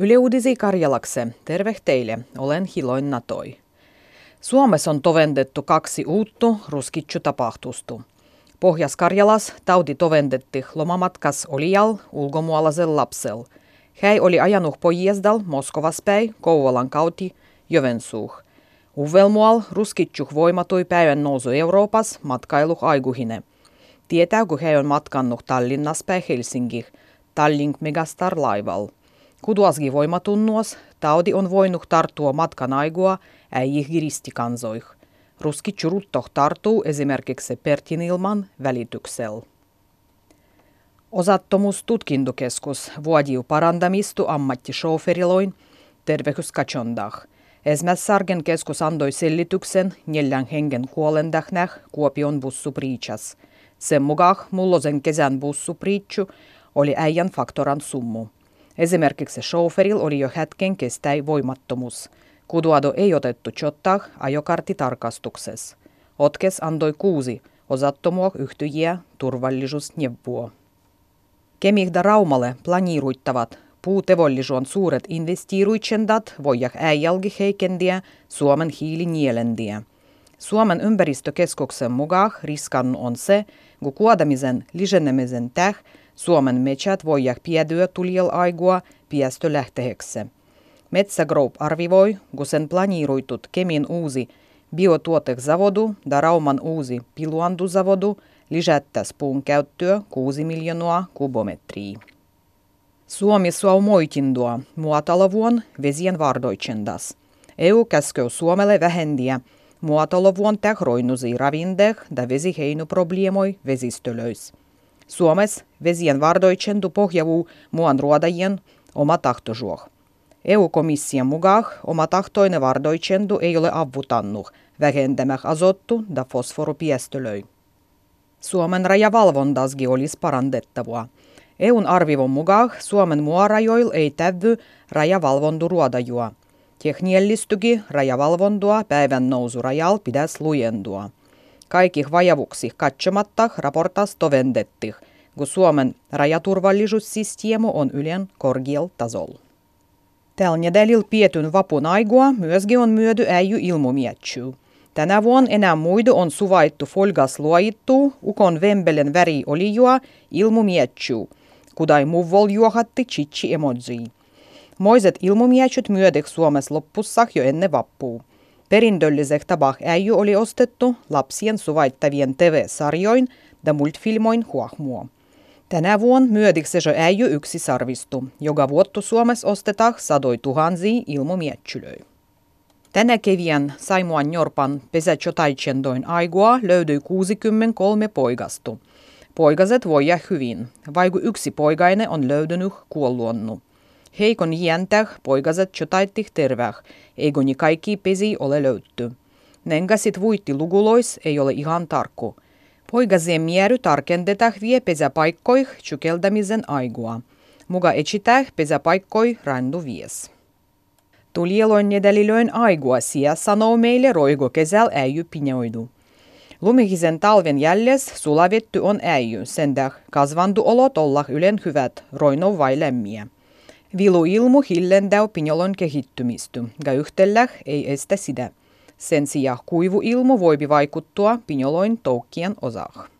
Yle Uudisi Karjalakse, terve teille, olen Hiloin Natoi. Suomessa on tovendettu kaksi uuttu ruskitsu tapahtustu. Pohjas-Karjalas tauti tovendetti lomamatkas olijal ulkomualaisel lapsel. Hän oli ajanut pojiesdal Moskovas päin Kouvolan kauti Jovensuuh. Uvelmual ruskitsuh voimatui päivän nousu Euroopas matkailu aiguhine. Tietää, kun hän on matkannut Tallinnas päin Helsingih, Tallink Megastar laival. Kuduasgi voimatunnuas, taudi on voinut tarttua matkan aigua äijih giristikansoih. Ruski churuttoh tartuu esimerkiksi Pertinilman. Osattomuus tutkintokeskus vuodiu parandamistu ammattishouferiloin tervehdyskachondah. Esmässargen keskus andoi selityksen neljän hengen kuolendahnäh Kuopion bussupriitsas. Sen mukaan mullosen kesän bussupriitsu oli äijän faktoran summu. Esimerkiksi chauffeurilla oli jo hetken kestäi voimattomuus. Kuduado ei otettu chottaa ajokarttitarkastuksessa. Otkes antoi kuusi osattomua yhtyjiä turvallisuusneuvoa. Kemihda Raumalle planiiruittavat puutevollisuon suuret investiiruitsendat voijak äijälgi heikendiä Suomen hiilinielendiä. Suomen ympäristökeskuksen mukaan riskan on se, kun kuodamisen lisänemisen täh Suomen metsät voijak piedyä tuliel aigua piestö lähteheksi. Metsägroup arvivoi, kun sen planiiruitut Kemin uusi biotuotezavodu ja Rauman uusi piluanduzavodu lisättäisi puun käyttöä 6 miljoonaa kubometriä. Suomi suo moitindua muotalovuon vesien vardoitsendas. EU käskee Suomelle vähendiä muotalovuon tähroinusi ravindeh ja vesiheinu-probleemoi vesistölöis. Suomessa vesien vardoitsendu pohjavuu muan ruodajien oma tahtojuoh. EU-komission mukaan oma tahtoinen vardoitsendu ei ole avutannut vähentämään azottu ja fosforopiestölöi. Suomen rajavalvondasgi olisi parandettavaa. EUn arvivon mukaan Suomen muarajoilla ei tävy rajavalvonduruodajua. Tekniellistygi rajavalvondua päivän nousu rajal pitäisi lujendua. Kaikki vajavuksi katsomatta raportas tovendetti, kun Suomen rajaturvallisuussysteemi on ylen korkealla tasolla. Tällä nedälillä pietyn vapun aigua myöskin on myödy äijy ilmumietsyy. Tänä vuonna enää muidu on suvaittu folgas luojittu, ukon vembelen väri olijua ilmumietsyy, kudai muvol juohatti chichi emoji. Moiset ilmumietsyt myödek Suomessa loppussa jo ennen vappuu. Perindöllisek tabah äijy oli ostettu lapsien suvaittavien TV-sarjoin ja multfilmoin huahmua. Tänä vuonna myödiksi se äijy yksi sarvistu, joka vuottu Suomessa ostetaan sadoi tuhansia ilmumietchylöi. Tänä kevään Saimuan Jorpan pesätsotaitsendoin aigua löytyi 63 poikastu. Poikaset voivat hyvin, vaikka yksi poikainen on löytynyt kuolluonnu. Heikon jäntäh poikaset tsotaitih terväh, eikö ni kaikki pesi ole löytty. Nenkä sit vuitti lugulois ei ole ihan tarkku. Poikasien miery tarkendetaan vie pesäpaikkoih tsykeltämisen aigua. Muga etsitään pesäpaikkoi randu vies. Tulieloin nedälilöin aigua sia sanoo meille roigo kesäl äijy pinjoidu. Lumihisen talven jäljes sulavetty on äijy, sendah kasvandu olot olla ylen hyvät, roino vai lämmiä. Vilu ilmu hillendäu pinjolon kehittymisty, ja yhtelläh ei estä sitä. Sen sijaan kuivu ilmu voipi vaikuttua pinjoloin toukkien osaan.